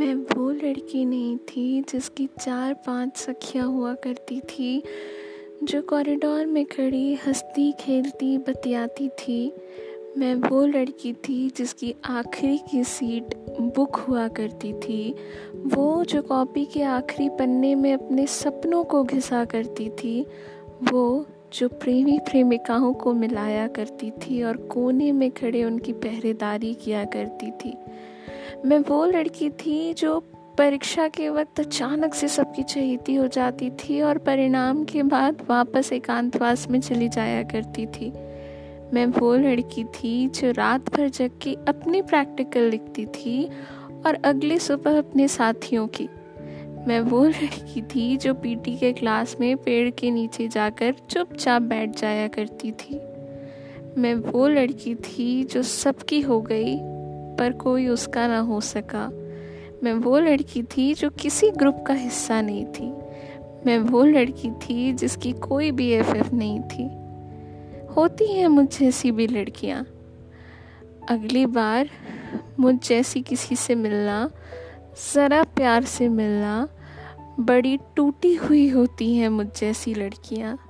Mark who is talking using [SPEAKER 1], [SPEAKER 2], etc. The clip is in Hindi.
[SPEAKER 1] मैं वो लड़की नहीं थी जिसकी चार पाँच सखियाँ हुआ करती थी, जो कॉरिडोर में खड़ी, हंसती, खेलती, बतियाती थी। मैं वो लड़की थी जिसकी आखिरी की सीट बुक हुआ करती थी। वो जो कॉपी के आखिरी पन्ने में अपने सपनों को घिसा करती थी, वो जो प्रेमी प्रेमिकाओं को मिलाया करती थी और कोने में खड़े उनकी पहरेदारी किया करती थी। मैं वो लड़की थी जो परीक्षा के वक्त अचानक से सबकी चहेती हो जाती थी और परिणाम के बाद वापस एकांतवास में चली जाया करती थी। मैं वो लड़की थी जो रात भर जग के अपनी प्रैक्टिकल लिखती थी और अगली सुबह अपने साथियों की। मैं वो लड़की थी जो पीटी के क्लास में पेड़ के नीचे जाकर चुपचाप बैठ जाया करती थी। मैं वो लड़की थी जो सबकी हो गई पर कोई उसका ना हो सका। मैं वो लड़की थी जो किसी ग्रुप का हिस्सा नहीं थी। मैं वो लड़की थी जिसकी कोई बी एफ़ एफ़ नहीं थी। होती हैं मुझ जैसी भी लड़कियाँ। अगली बार मुझ जैसी किसी से मिलना, ज़रा प्यार से मिलना, बड़ी टूटी हुई होती हैं मुझ जैसी लड़कियाँ।